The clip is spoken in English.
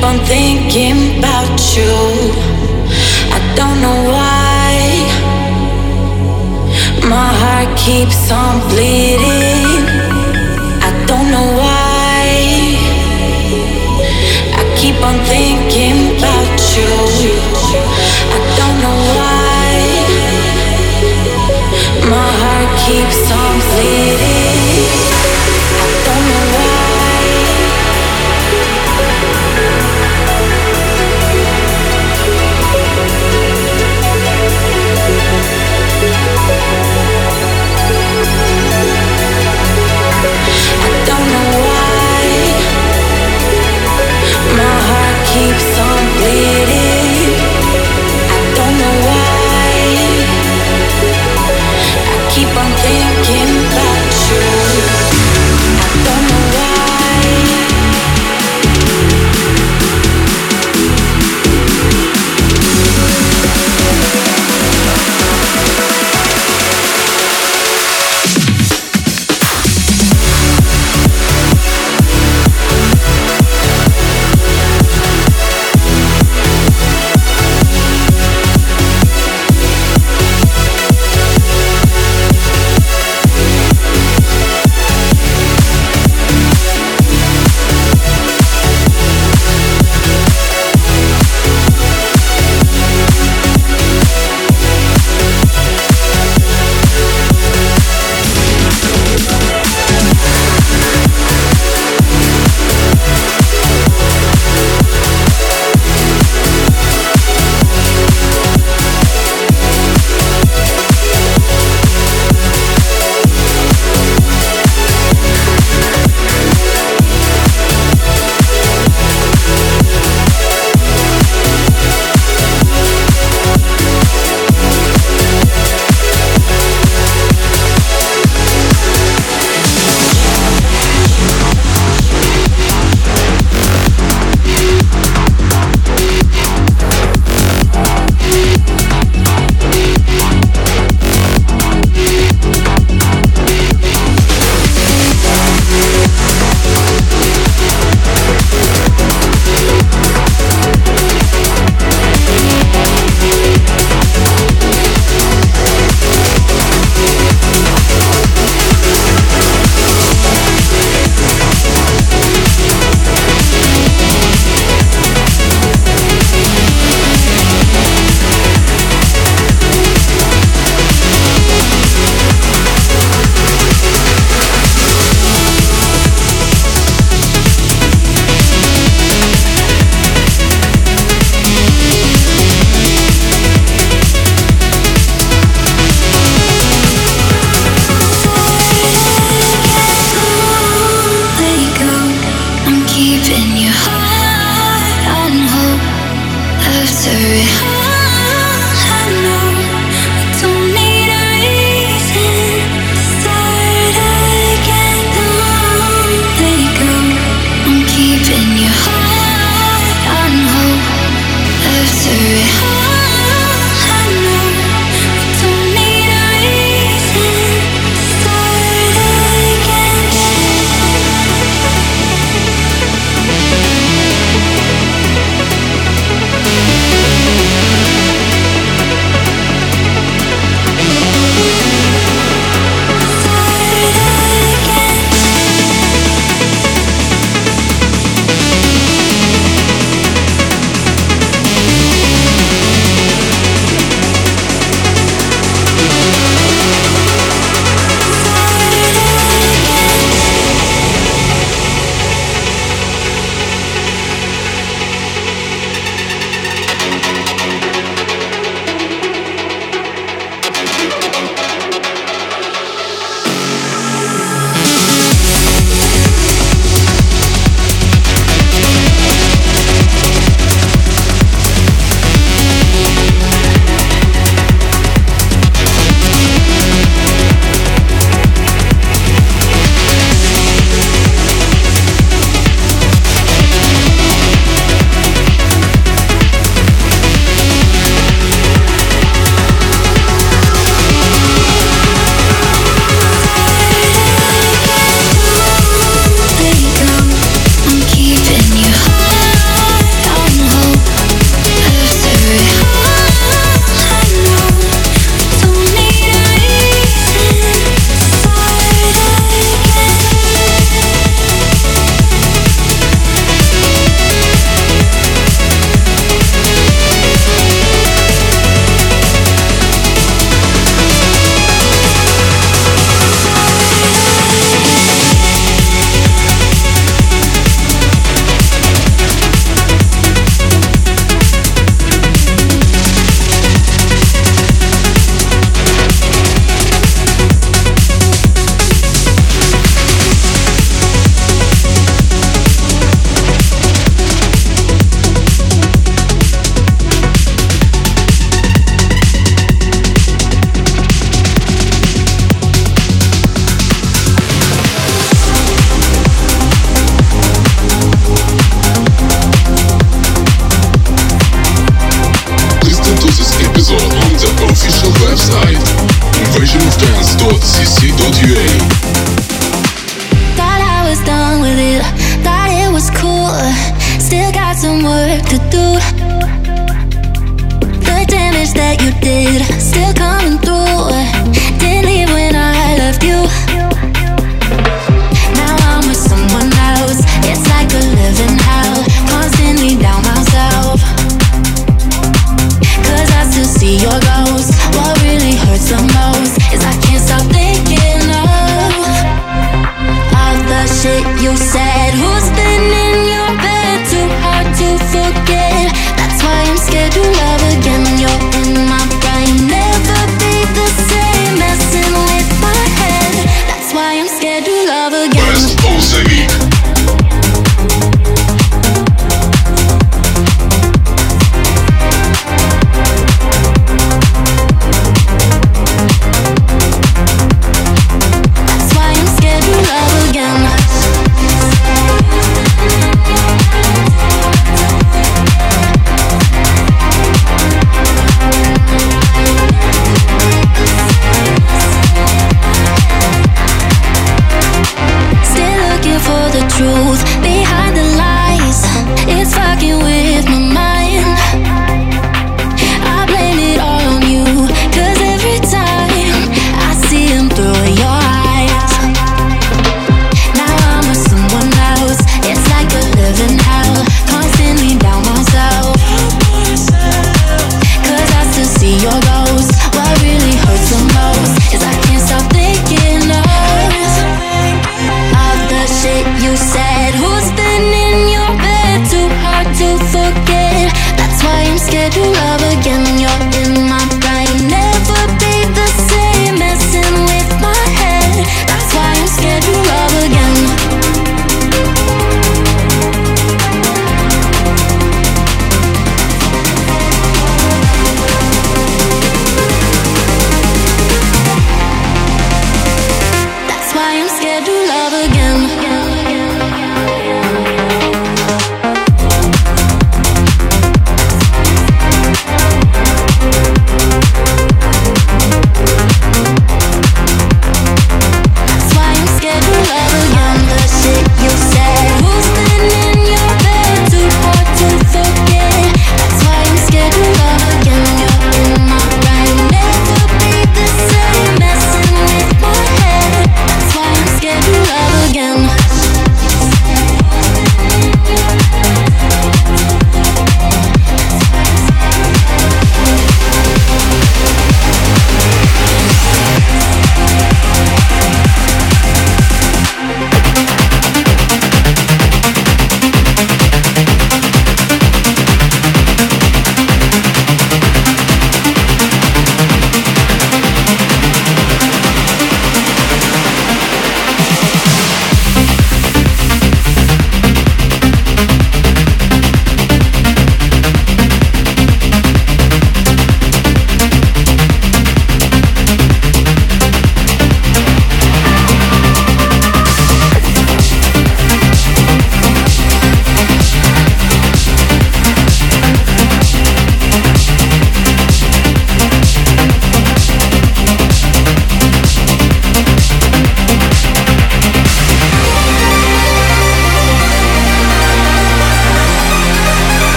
keep on thinking about you. I don't know why. My heart keeps on bleeding. I don't know why. I keep on thinking about you. I don't know why. My heart keeps on bleeding.